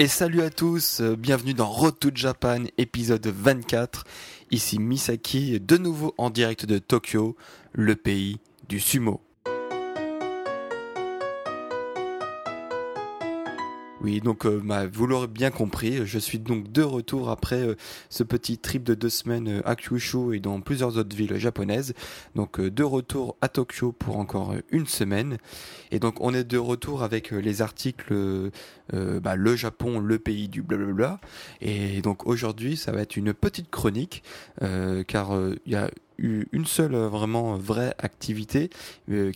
Et salut à tous, euh, bienvenue dans Road to Japan, épisode 24. Ici Misaki, de nouveau en direct de Tokyo, le pays du sumo. Oui, donc euh, bah, vous l'aurez bien compris, je suis donc de retour après euh, ce petit trip de deux semaines euh, à Kyushu et dans plusieurs autres villes japonaises. Donc de retour à Tokyo pour encore une semaine. Et donc on est de retour avec les articles bah, Le Japon, le pays du blablabla. Et donc aujourd'hui ça va être une petite chronique car il y a eu une seule vraiment vraie activité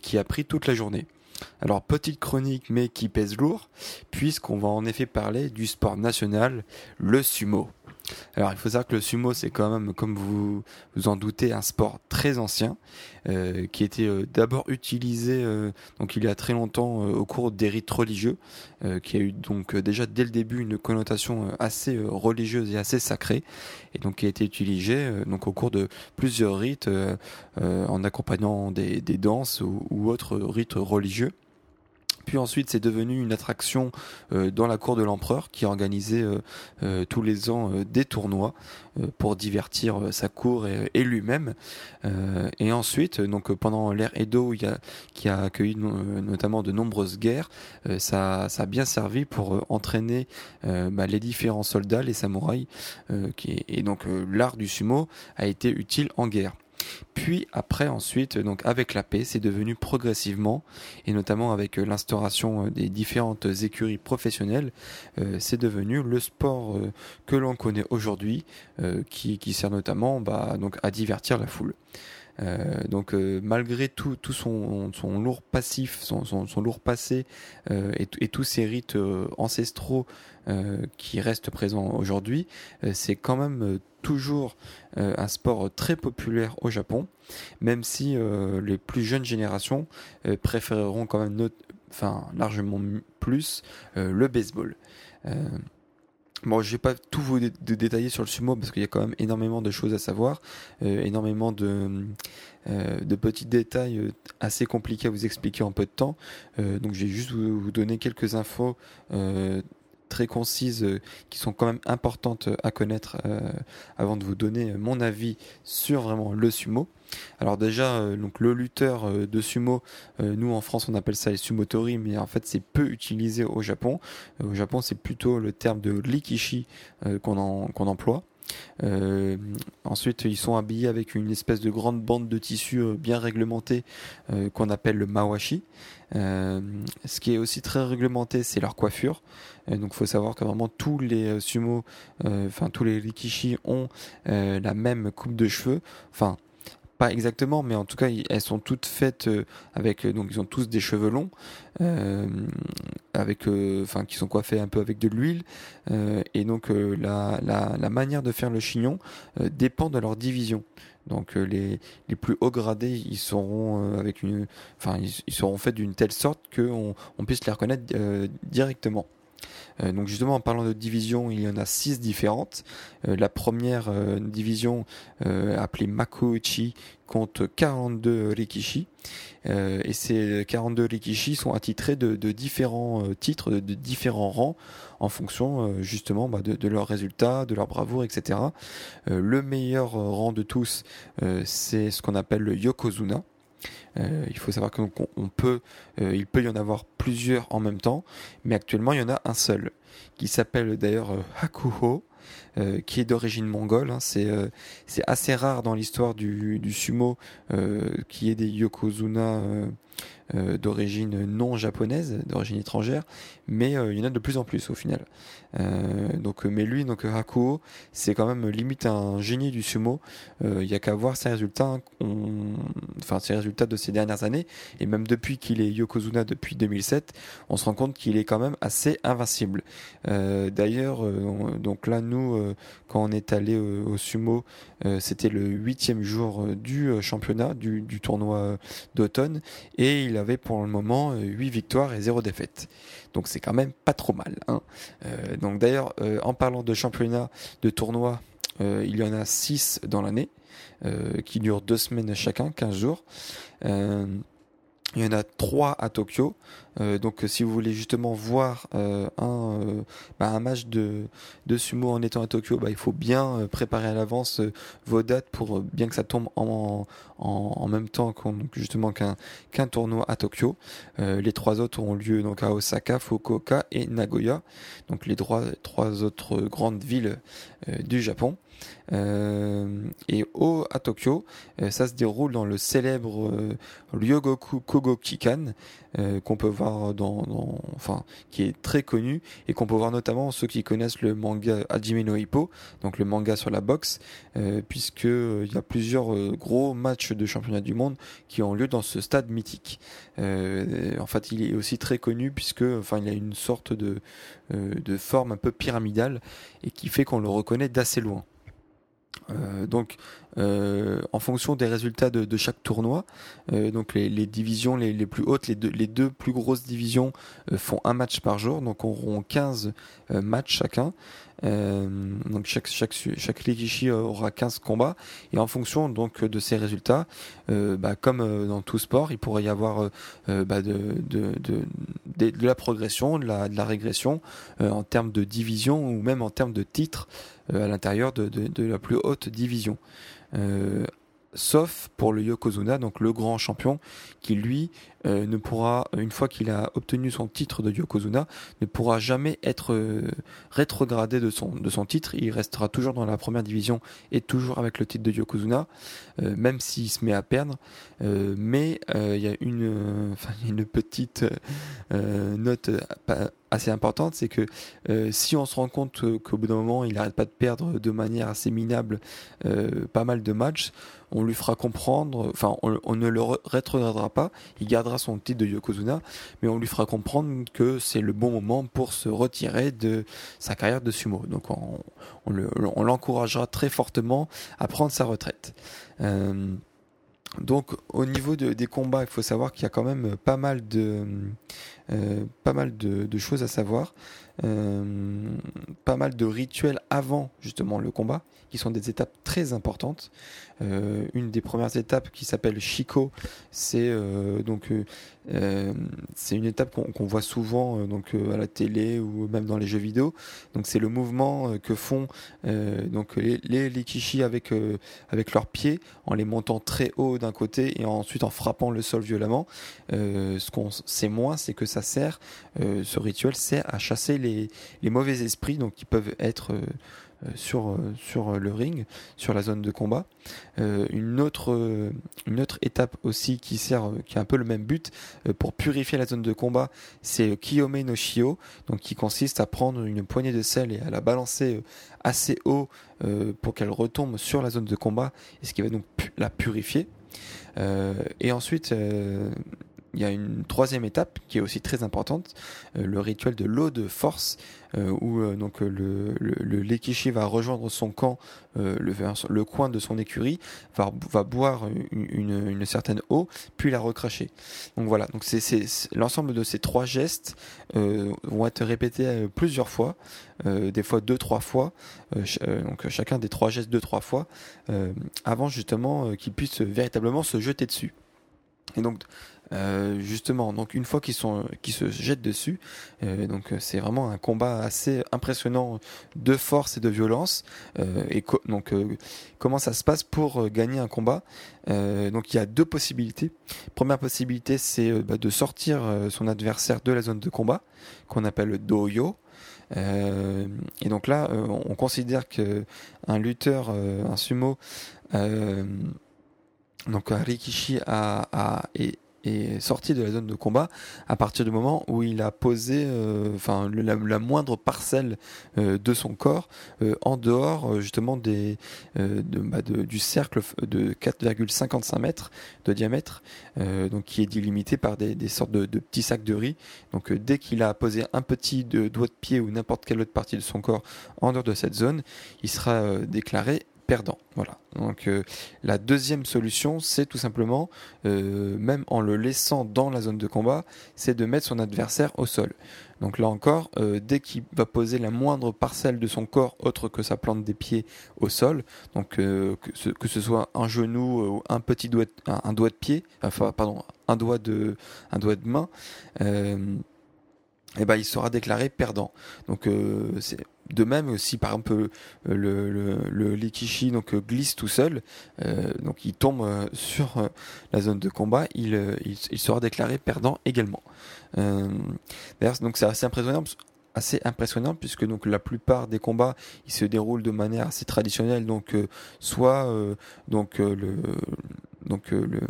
qui a pris toute la journée. Alors petite chronique mais qui pèse lourd, puisqu'on va en effet parler du sport national, le sumo. Alors il faut savoir que le sumo c'est quand même, comme vous vous en doutez, un sport très ancien euh, qui était euh, d'abord utilisé euh, donc il y a très longtemps au cours des rites religieux, qui a eu donc déjà dès le début une connotation assez religieuse et assez sacrée, et donc qui a été utilisé donc au cours de plusieurs rites en accompagnant des, danses ou autres rites religieux. Puis ensuite, c'est devenu une attraction euh, dans la cour de l'empereur qui organisait euh, euh, tous les ans des tournois pour divertir sa cour et, lui-même. et ensuite, donc pendant l'ère Edo, qui a accueilli notamment de nombreuses guerres, ça, a bien servi pour entraîner bah, les différents soldats, les samouraïs. et donc l'art du sumo a été utile en guerre. Puis après ensuite, donc avec la paix, c'est devenu progressivement, et notamment avec euh, l'instauration euh, des différentes écuries professionnelles, euh, c'est devenu le sport que l'on connaît aujourd'hui, qui, qui, sert notamment bah, donc à divertir la foule. Euh, donc euh, malgré tout, son, lourd passif, son, lourd passé euh, et, et, tous ses rites ancestraux qui restent présents aujourd'hui, c'est quand même toujours un sport très populaire au Japon, même si les plus jeunes générations préféreront quand même enfin largement plus le baseball. Bon, je vais pas tout vous détailler sur le sumo parce qu'il y a quand même énormément de choses à savoir, euh, énormément de, euh, de petits détails euh, assez compliqués à vous expliquer en peu de temps. donc, je vais juste vous donner quelques infos très concises qui sont quand même importantes à connaître avant de vous donner mon avis sur vraiment le sumo. Alors déjà, euh, le lutteur euh, de sumo, euh, nous en France on appelle ça les sumotori, mais en fait c'est peu utilisé au Japon. au Japon c'est plutôt le terme de likishi qu'on emploie. ensuite, ils sont habillés avec une espèce de grande bande de tissu bien réglementée qu'on appelle le mawashi. ce qui est aussi très réglementé, c'est leur coiffure. donc, il faut savoir que vraiment tous les sumo, enfin tous les rikishi ont la même coupe de cheveux. Pas exactement, mais en tout cas, elles sont toutes faites euh, avec, euh, donc ils ont tous des cheveux longs, euh, avec, enfin, qui sont coiffés un peu avec de l'huile, et donc la, la, la, manière de faire le chignon dépend de leur division. Donc les, les plus hauts gradés, ils seront avec une, enfin, ils, seront faits d'une telle sorte qu'on on puisse les reconnaître directement. Euh, donc justement en parlant de division, il y en a six différentes. Euh, la première euh, division appelée Makuuchi compte 42 rikishi et ces 42 rikishi sont attitrés de, de différents titres, de, différents rangs en fonction justement bah, de, de, leurs résultats, de leur bravoure, etc. le meilleur rang de tous, c'est ce qu'on appelle le Yokozuna. Euh, il faut savoir qu'on peut, euh, il peut y en avoir plusieurs en même temps, mais actuellement il y en a un seul, qui s'appelle d'ailleurs euh, Hakuho, qui est d'origine mongole. Hein. c'est assez rare dans l'histoire du, du, sumo qui est des yokozuna d'origine non japonaise, d'origine étrangère, mais il y en a de plus en plus au final. donc, mais lui, donc Hakuo, c'est quand même limite un génie du sumo. Il y a qu'à voir ses résultats, enfin ses résultats de ces dernières années, et même depuis qu'il est Yokozuna depuis 2007, on se rend compte qu'il est quand même assez invincible. D'ailleurs, donc là, nous, quand on est allé au sumo, c'était le huitième jour du championnat, du, du tournoi d'automne, et il avait pour le moment 8 victoires et 0 défaites. Donc c'est quand même pas trop mal. Hein. donc d'ailleurs, en parlant de championnat, de tournoi, il y en a 6 dans l'année. qui durent deux semaines chacun, 15 jours. Il y en a trois à Tokyo. Euh, donc si vous voulez justement voir euh, un, euh, bah, match de, sumo en étant à Tokyo, bah, il faut bien préparer à l'avance vos dates pour bien que ça tombe en, même temps justement qu'un qu'un tournoi à Tokyo. les trois autres auront lieu donc à Osaka, Fukuoka et Nagoya, donc les trois autres grandes villes du Japon. Euh, et au, à Tokyo, euh, ça se déroule dans le célèbre euh, Ryogoku Kogokikan, qu'on peut voir dans, enfin, qui est très connu et qu'on peut voir notamment ceux qui connaissent le manga Hajime no Hippo, donc le manga sur la boxe, puisque il y a plusieurs gros matchs de championnat du monde qui ont lieu dans ce stade mythique. en fait, il est aussi très connu puisque, enfin, il a une sorte de, de forme un peu pyramidale et qui fait qu'on le reconnaît d'assez loin. Euh, donc, euh, en fonction des résultats de, de chaque tournoi, euh, donc les, les divisions les, les, plus hautes, les deux, les deux plus grosses divisions euh, font un match par jour, donc on auront 15 euh, matchs chacun. Donc chaque chaque chaque Ligishi aura 15 combats et en fonction donc de ces résultats, bah, comme dans tout sport, il pourrait y avoir bah, de, de, de, de, la progression, de la, régression en termes de division ou même en termes de titres à l'intérieur de, de, la plus haute division. Euh, sauf pour le Yokozuna, donc le grand champion, qui lui euh, ne pourra, une fois qu'il a obtenu son titre de Yokozuna, ne pourra jamais être euh, rétrogradé de son, de son titre. Il restera toujours dans la première division et toujours avec le titre de Yokozuna, euh, même s'il se met à perdre. mais il y a une, une petite note assez importante, c'est que si on se rend compte qu'au bout d'un moment il n'arrête pas de perdre de manière assez minable pas mal de matchs, on lui fera comprendre, enfin on, on ne le rétrogradera pas, il gardera son titre de Yokozuna, mais on lui fera comprendre que c'est le bon moment pour se retirer de sa carrière de sumo. Donc on, l'encouragera très fortement à prendre sa retraite. Euh, donc au niveau de, des combats, il faut savoir qu'il y a quand même pas mal de, euh, pas mal de, choses à savoir, pas mal de rituels avant justement le combat, qui sont des étapes très importantes. Euh, une des premières étapes qui s'appelle Shiko, c'est euh, donc euh, c'est une étape qu'on voit souvent donc à la télé ou même dans les jeux vidéo. Donc c'est le mouvement que font donc les, les avec avec leurs pieds en les montant très haut d'un côté et ensuite en frappant le sol violemment. ce qu'on sait moins, c'est que ça sert, ce rituel sert à chasser les, les mauvais esprits donc qui peuvent être euh, sur, euh, sur le ring, sur la zone de combat. Euh, une, autre, une autre étape aussi qui sert, qui a un peu le même but pour purifier la zone de combat, c'est Kiyome no Shio, donc qui consiste à prendre une poignée de sel et à la balancer assez haut pour qu'elle retombe sur la zone de combat, et ce qui va donc la purifier. et ensuite, il y a une troisième étape qui est aussi très importante, euh, le rituel de l'eau de force, euh, où euh, donc le, le, va rejoindre son camp, le, coin de son écurie, va, boire une, certaine eau, puis la recracher. Donc voilà, donc c'est l'ensemble de ces trois gestes vont être répétés plusieurs fois, des fois deux trois fois, donc chacun des trois gestes deux trois fois, avant justement qu'ils puissent véritablement se jeter dessus. Et donc euh, justement, donc une fois qu'ils sont, qu'ils se jettent dessus, euh, donc euh, c'est vraiment un combat assez impressionnant de force et de violence. Euh, et donc comment ça se passe pour gagner un combat? Donc il y a deux possibilités. Première possibilité, c'est bah, de sortir son adversaire de la zone de combat, qu'on appelle le doyo. Euh, et donc là, on considère que un lutteur, un sumo, donc un rikishi a, est, sorti de la zone de combat à partir du moment où il a posé enfin la, moindre parcelle de son corps en dehors justement des bah, du cercle de 4,55 mètres de diamètre donc qui est délimité par des, sortes de, de, petits sacs de riz. Donc dès qu'il a posé un petit doigt de pied ou n'importe quelle autre partie de son corps en dehors de cette zone il sera déclaré perdant. Voilà. Donc euh, la deuxième solution, c'est tout simplement, euh, même en le laissant dans la zone de combat, c'est de mettre son adversaire au sol. Donc là encore, euh, dès qu'il va poser la moindre parcelle de son corps autre que sa plante des pieds au sol, que ce, soit un genou ou un petit doigt, un, doigt de pied, enfin pardon, un doigt de, un doigt de main. Eh ben, il sera déclaré perdant. Donc de même, si par exemple le, le, le Likishi donc euh, glisse tout seul, euh, donc il tombe euh, sur la zone de combat, il, il, sera déclaré perdant également. Donc c'est assez impressionnant assez impressionnant puisque donc la plupart des combats ils se déroulent de manière assez traditionnelle donc soit donc le donc, euh, le,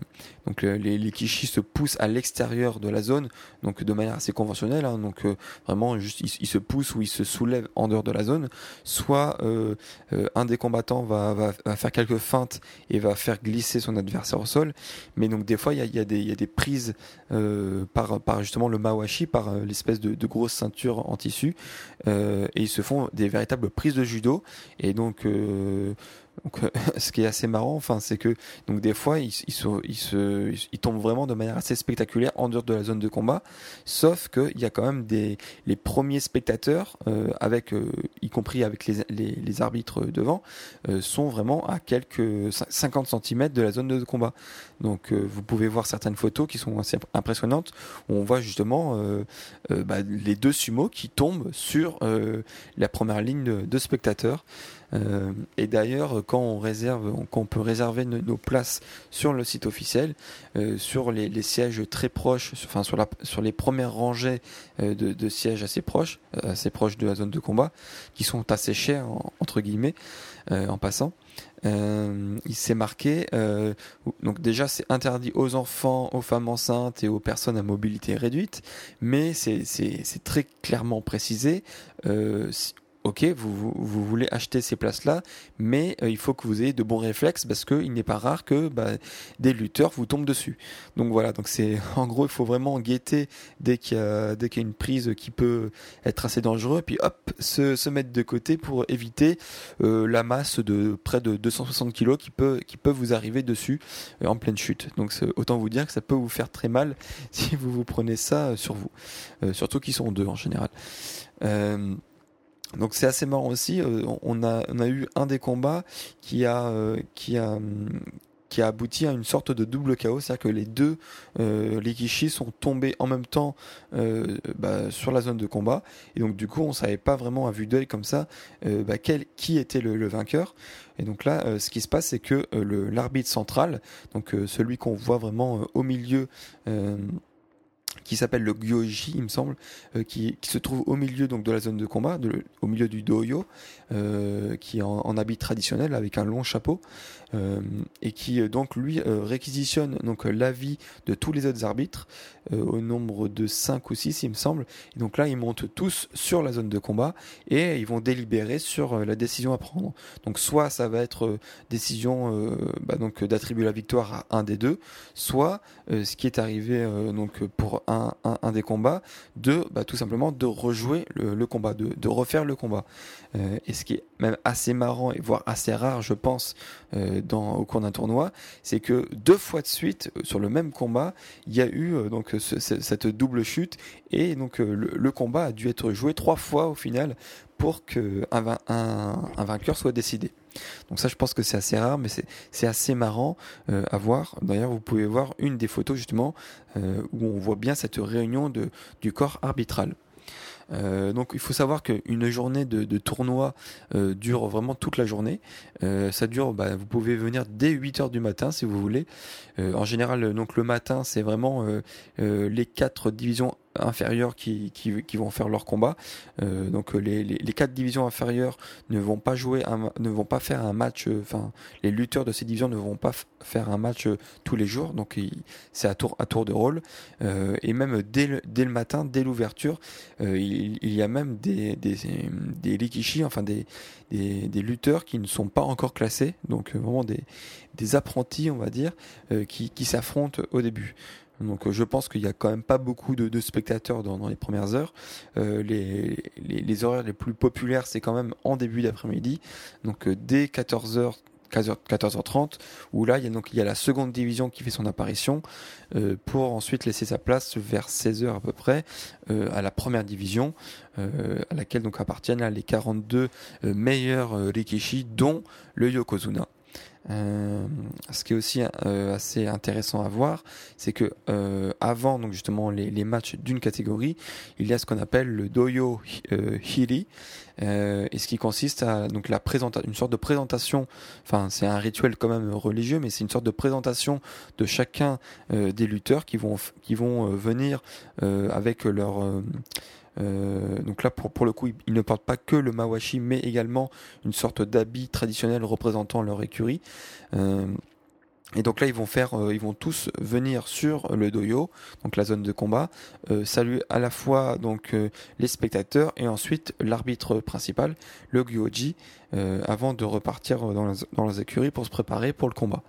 donc les, les Kishi se poussent à l'extérieur de la zone, donc de manière assez conventionnelle. Hein, donc euh, vraiment juste ils, se poussent ou ils se soulèvent en dehors de la zone. Soit euh, un des combattants va, va, va, faire quelques feintes et va faire glisser son adversaire au sol. Mais donc des fois il y a, y, a y a, des prises par, par justement le mawashi, par l'espèce de, de, grosse ceinture en tissu, et ils se font des véritables prises de judo. Et donc donc, euh, ce qui est assez marrant, enfin, c'est que donc des fois, ils, ils, se, ils, tombent vraiment de manière assez spectaculaire en dehors de la zone de combat. Sauf qu'il y a quand même des les premiers spectateurs, euh, avec euh, y compris avec les, les, les arbitres devant, euh, sont vraiment à quelques 50 cm de la zone de combat. Donc, vous pouvez voir certaines photos qui sont assez impressionnantes où on voit justement bah, les deux sumo qui tombent sur la première ligne de spectateurs. Euh, et d'ailleurs, quand on réserve, quand on peut réserver nos, places sur le site officiel, euh, sur les, sièges très proches, enfin sur, les premières rangées euh, de, sièges assez proches, assez proches de la zone de combat, qui sont assez chers entre guillemets, en passant. il s'est marqué. donc déjà, c'est interdit aux enfants, aux femmes enceintes et aux personnes à mobilité réduite, mais c'est très clairement précisé ok, vous, vous, voulez acheter ces places-là, mais euh, il faut que vous ayez de bons réflexes parce qu'il n'est pas rare que bah, des lutteurs vous tombent dessus. Donc voilà, donc c'est en gros, il faut vraiment guetter dès qu'il y a dès qu'il y a une prise qui peut être assez dangereux, puis hop, se, se mettre de côté pour éviter euh, la masse de près de 260 kg qui peut qui vous arriver dessus euh, en pleine chute. Donc autant vous dire que ça peut vous faire très mal si vous vous prenez ça sur vous, surtout qu'ils sont deux en général. Donc c'est assez marrant aussi. Euh, on a eu un des combats qui a euh, a abouti à une sorte de double chaos, c'est-à-dire que les deux euh, les sont tombés en même temps bah, sur la zone de combat, et donc du coup on savait pas vraiment à vue d'œil comme ça bah, qui était le, vainqueur. Et donc là, ce qui se passe, c'est que l'arbitre central, donc celui qu'on voit vraiment au milieu qui s'appelle le Gyoji, il me semble, euh, qui, se trouve au milieu donc de la zone de combat, au milieu du doyo, euh, qui est en, en, habit traditionnel avec un long chapeau, euh, et qui donc lui réquisitionne donc l'avis de tous les autres arbitres au nombre de 5 ou 6 il me semble. Et donc là ils montent tous sur la zone de combat et ils vont délibérer sur la décision à prendre. Donc soit ça va être décision bah, donc d'attribuer la victoire à un des deux, soit ce qui est arrivé donc pour un, un, des combats de bah, tout simplement de rejouer le, combat, de, refaire le combat. et ce qui est même assez marrant et voire assez rare je pense dans, au cours d'un tournoi, c'est que deux fois de suite euh, sur le même combat, il y a eu euh, donc cette double chute et donc euh, le, combat a dû être joué trois fois au final pour que un, vainqueur soit décidé. Donc ça, je pense que c'est assez rare, mais c'est assez marrant à voir. D'ailleurs, vous pouvez voir une des photos justement où on voit bien cette réunion du corps arbitral. Euh, donc il faut savoir qu'une journée de, tournoi euh, dure vraiment toute la journée. Euh, ça dure, bah, vous pouvez venir dès 8 heures du matin si vous voulez. en général, donc le matin, c'est vraiment les quatre divisions inférieurs qui, qui, vont faire leur combat. donc les, les, quatre divisions inférieures ne vont pas jouer, ne vont pas faire un match. Enfin, les lutteurs de ces divisions ne vont pas faire un match tous les jours. Donc c'est à tour à tour de rôle. et même dès le, dès le matin, dès l'ouverture, il, il, y a même des des, des rikishi, enfin des, des, des lutteurs qui ne sont pas encore classés. Donc vraiment des des apprentis, on va dire, euh, qui, qui s'affrontent au début. Donc euh, je pense qu'il y a quand même pas beaucoup de, spectateurs dans, les premières heures. Euh, les, horaires les plus populaires, c'est quand même en début d'après-midi. Donc euh, dès 14h, 14h30, où là, il y, a donc, il y a la seconde division qui fait son apparition, pour ensuite laisser sa place vers 16h à peu près à la première division, à laquelle donc appartiennent les 42 meilleurs Rikishi, dont le Yokozuna. Euh, ce qui est aussi euh, assez intéressant à voir, c'est que euh, avant donc justement les, les matchs d'une catégorie, il y a ce qu'on appelle le doyo hiri, et ce qui consiste à donc la présentation, une sorte de présentation. Enfin, c'est un rituel quand même religieux, mais c'est une sorte de présentation de chacun des lutteurs qui vont qui vont venir avec leur euh, donc là, pour, le coup, ils, ne portent pas que le mawashi, mais également une sorte d'habit traditionnel représentant leur écurie. Euh, et donc là, ils vont faire, euh, ils vont tous venir sur le doyo, donc la zone de combat, saluer à la fois donc les spectateurs et ensuite l'arbitre principal, le gyoji, avant de repartir dans, dans les écuries pour se préparer pour le combat.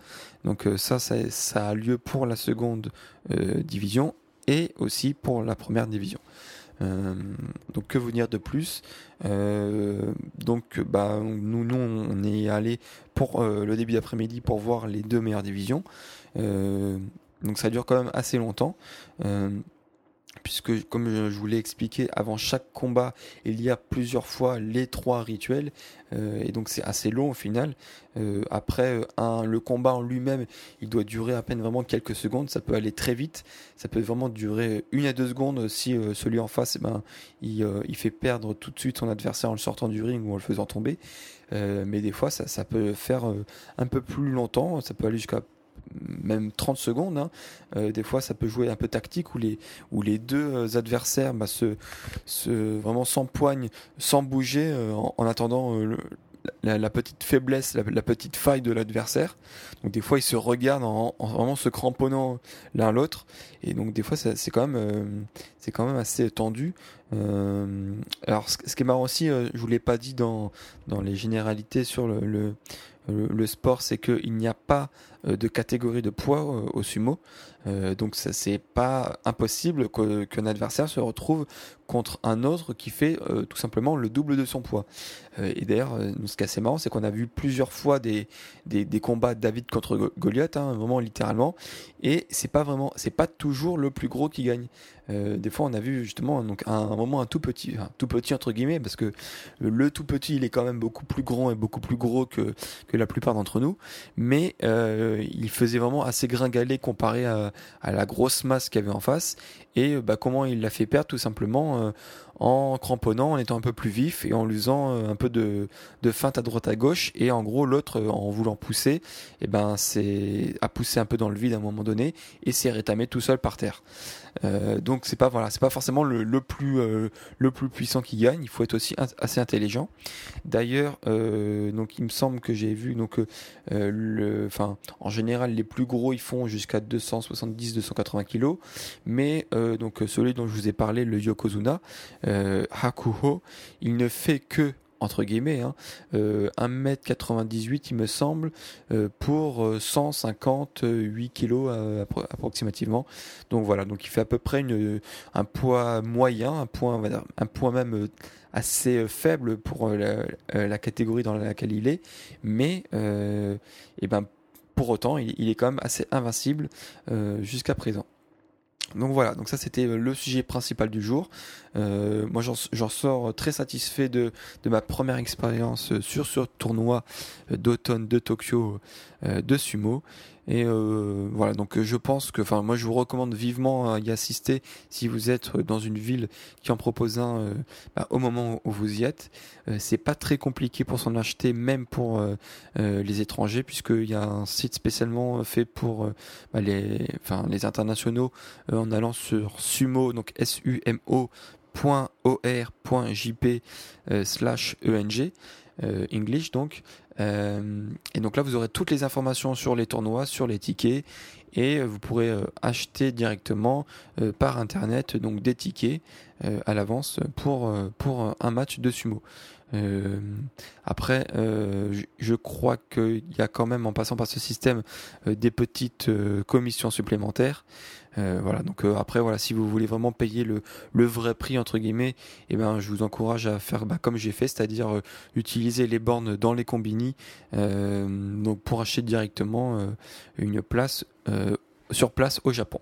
Donc ça, ça, a lieu pour la seconde division et aussi pour la première division. Euh, donc que vous dire de plus euh, Donc bah nous nous on est allé pour euh, le début d'après-midi pour voir les deux meilleures divisions. donc ça dure quand même assez longtemps puisque comme je vous l'ai expliqué avant chaque combat il y a plusieurs fois les trois rituels euh, et donc c'est assez long au final. Euh, après un, le combat en lui-même il doit durer à peine vraiment quelques secondes ça peut aller très vite. Ça peut vraiment durer une à deux secondes si euh, celui en face eh ben, il, il, fait perdre tout de suite son adversaire en le sortant du ring ou en le faisant tomber. Mais des fois ça, ça peut faire un peu plus longtemps ça peut aller jusqu'à même 30 secondes. Hein. Euh, des fois, ça peut jouer un peu tactique où les, où les deux euh, adversaires bah, se, se, vraiment s'empoignent sans bouger euh, en, attendant la, petite faiblesse, la, petite faille de l'adversaire. Donc des fois, ils se regardent en, vraiment se cramponnant l'un l'autre. Et donc des fois, c'est quand même, quand même assez tendu. alors, ce, qui est marrant aussi, je vous l'ai pas dit dans dans les généralités sur le, le sport, c'est qu'il n'y a pas euh, de catégorie de poids euh, au sumo. Euh, donc ça c'est pas impossible qu'un adversaire se retrouve contre un autre qui fait tout simplement le double de son poids. et d'ailleurs, ce qui est assez marrant, c'est qu'on a vu plusieurs fois des, combats David contre Goliath, hein, vraiment littéralement, et c'est pas vraiment, c'est pas toujours le plus gros qui gagne. des fois, on a vu justement donc un, moment un tout petit, un tout petit entre guillemets, parce que le tout petit, il est quand même beaucoup plus grand et beaucoup plus gros que la plupart d'entre nous, mais euh, il faisait vraiment assez gringalet comparé à, la grosse masse qu'il avait en face. Et bah, comment il l'a fait perdre Tout simplement euh, en cramponnant, en étant un peu plus vif et en usant euh, un peu de, de feinte à droite à gauche. Et en gros, l'autre, en voulant pousser, eh ben, c'est a poussé un peu dans le vide à un moment donné et s'est rétamé tout seul par terre. Euh, donc c'est pas voilà, c'est pas forcément le, le plus euh, le plus puissant qui gagne. Il faut être aussi assez intelligent. D'ailleurs, euh, donc il me semble que j'ai vu donc le, enfin en général les plus gros ils font jusqu'à 270-280 kilos, mais donc celui dont je vous ai parlé, le Yokozuna Hakuho, il ne fait que entre guillemets, hein, 1m98 euh, il me semble, euh, pour 158 euh, kilos approximativement. Donc voilà, donc il fait à peu près un poids moyen, un poids, même assez faible pour la, catégorie dans laquelle il est, mais et eh ben pour autant il, est quand même assez invincible jusqu'à présent. Donc voilà, donc ça c'était le sujet principal du jour. Euh, moi j'en sors très satisfait de, ma première expérience sur ce tournoi d'automne de Tokyo euh, de sumo. Et euh, voilà, donc je pense que, enfin, moi je vous recommande vivement à y assister si vous êtes dans une ville qui en propose un bah, au moment où vous y êtes. c'est pas très compliqué pour s'en acheter, même pour les étrangers, puisqu'il y a un site spécialement fait pour bah, les, enfin, les internationaux en allant sur sumo, donc S-U-M-O slash ENG, English donc. Euh, et donc là, vous aurez toutes les informations sur les tournois, sur les tickets, et vous pourrez euh, acheter directement euh, par internet donc des tickets à l'avance pour pour un match de sumo. Après, je crois qu'il y a quand même, en passant par ce système, des petites commissions supplémentaires. Euh, voilà. Donc euh, après, voilà, si vous voulez vraiment payer le, vrai prix entre guillemets, eh ben, je vous encourage à faire bah, comme j'ai fait, c'est-à-dire euh, utiliser les bornes dans les combini, pour acheter directement une place sur place au Japon.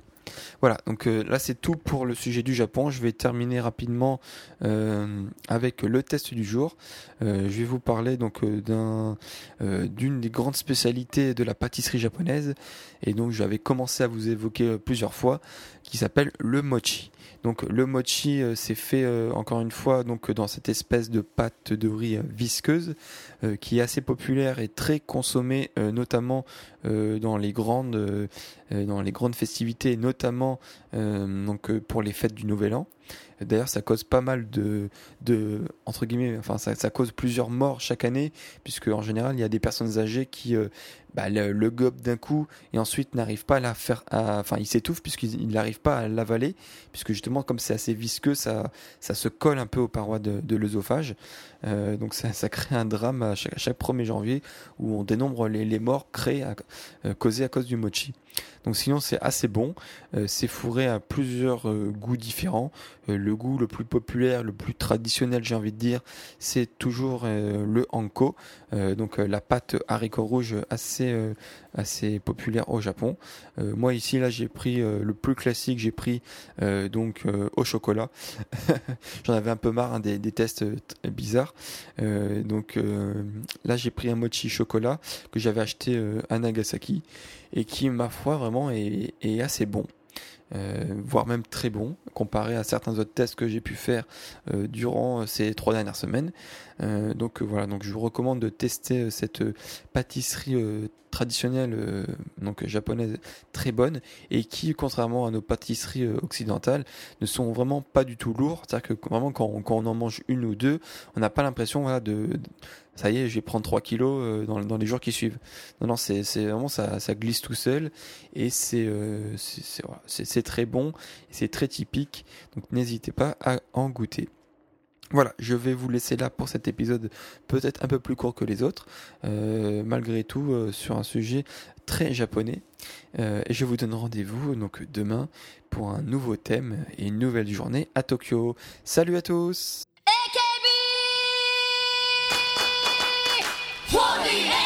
Voilà, donc euh, là c'est tout pour le sujet du Japon. Je vais terminer rapidement euh, avec le test du jour. Euh, je vais vous parler donc d'un d'une des grandes spécialités de la pâtisserie japonaise et donc j'avais commencé à vous évoquer plusieurs fois qui s'appelle le mochi. Donc le mochi c'est fait encore une fois dans cette espèce de pâte de riz visqueuse qui est assez populaire et très consommée notamment dans les grandes dans les grandes festivités notamment euh, donc euh, pour les fêtes du Nouvel An. D'ailleurs, ça cause pas mal de, de entre guillemets, ça, cause plusieurs morts chaque année, puisque en général, il y a des personnes âgées qui euh, bah, le, le gobent d'un coup et ensuite n'arrivent pas à la faire, enfin, ils s'étouffent puisqu'ils n'arrivent pas à l'avaler, puisque justement, comme c'est assez visqueux, ça, ça se colle un peu aux parois de l'œsophage. Euh, donc, ça, ça, crée un drame à chaque, à chaque 1er janvier où on dénombre les, les morts créés, à, euh, causés à cause du mochi. Donc, sinon, c'est assez bon. Euh, c'est fourré à plusieurs goûts différents. le goût le plus populaire, le plus traditionnel, j'ai envie de dire, c'est toujours le hanko, donc la pâte haricot rouge assez assez populaire au Japon. moi ici là j'ai pris le plus classique, j'ai pris donc au chocolat. J'en avais un peu marre hein, des, des, tests bizarres. Donc là j'ai pris un mochi chocolat que j'avais acheté à Nagasaki et qui ma foi vraiment est, assez bon. Euh, voire même très bon, comparé à certains autres tests que j'ai pu faire euh, durant ces trois dernières semaines. Euh, donc voilà, donc je vous recommande de tester cette pâtisserie traditionnelle, donc japonaise, très bonne et qui, contrairement à nos pâtisseries occidentales, ne sont vraiment pas du tout lourds. C'est-à-dire que vraiment quand on, en mange une ou deux, on n'a pas l'impression voilà, de, ça y est, je vais prendre 3 kilos euh, dans, les jours qui suivent. Non, non, c'est vraiment ça, ça glisse tout seul et c'est euh, c'est très bon, c'est très typique. Donc n'hésitez pas à en goûter. Voilà, je vais vous laisser là pour cet épisode peut-être un peu plus court que les autres, euh, malgré tout euh, sur un sujet très japonais. Euh, et je vous donne rendez-vous donc demain pour un nouveau thème et une nouvelle journée à Tokyo. Salut à tous 48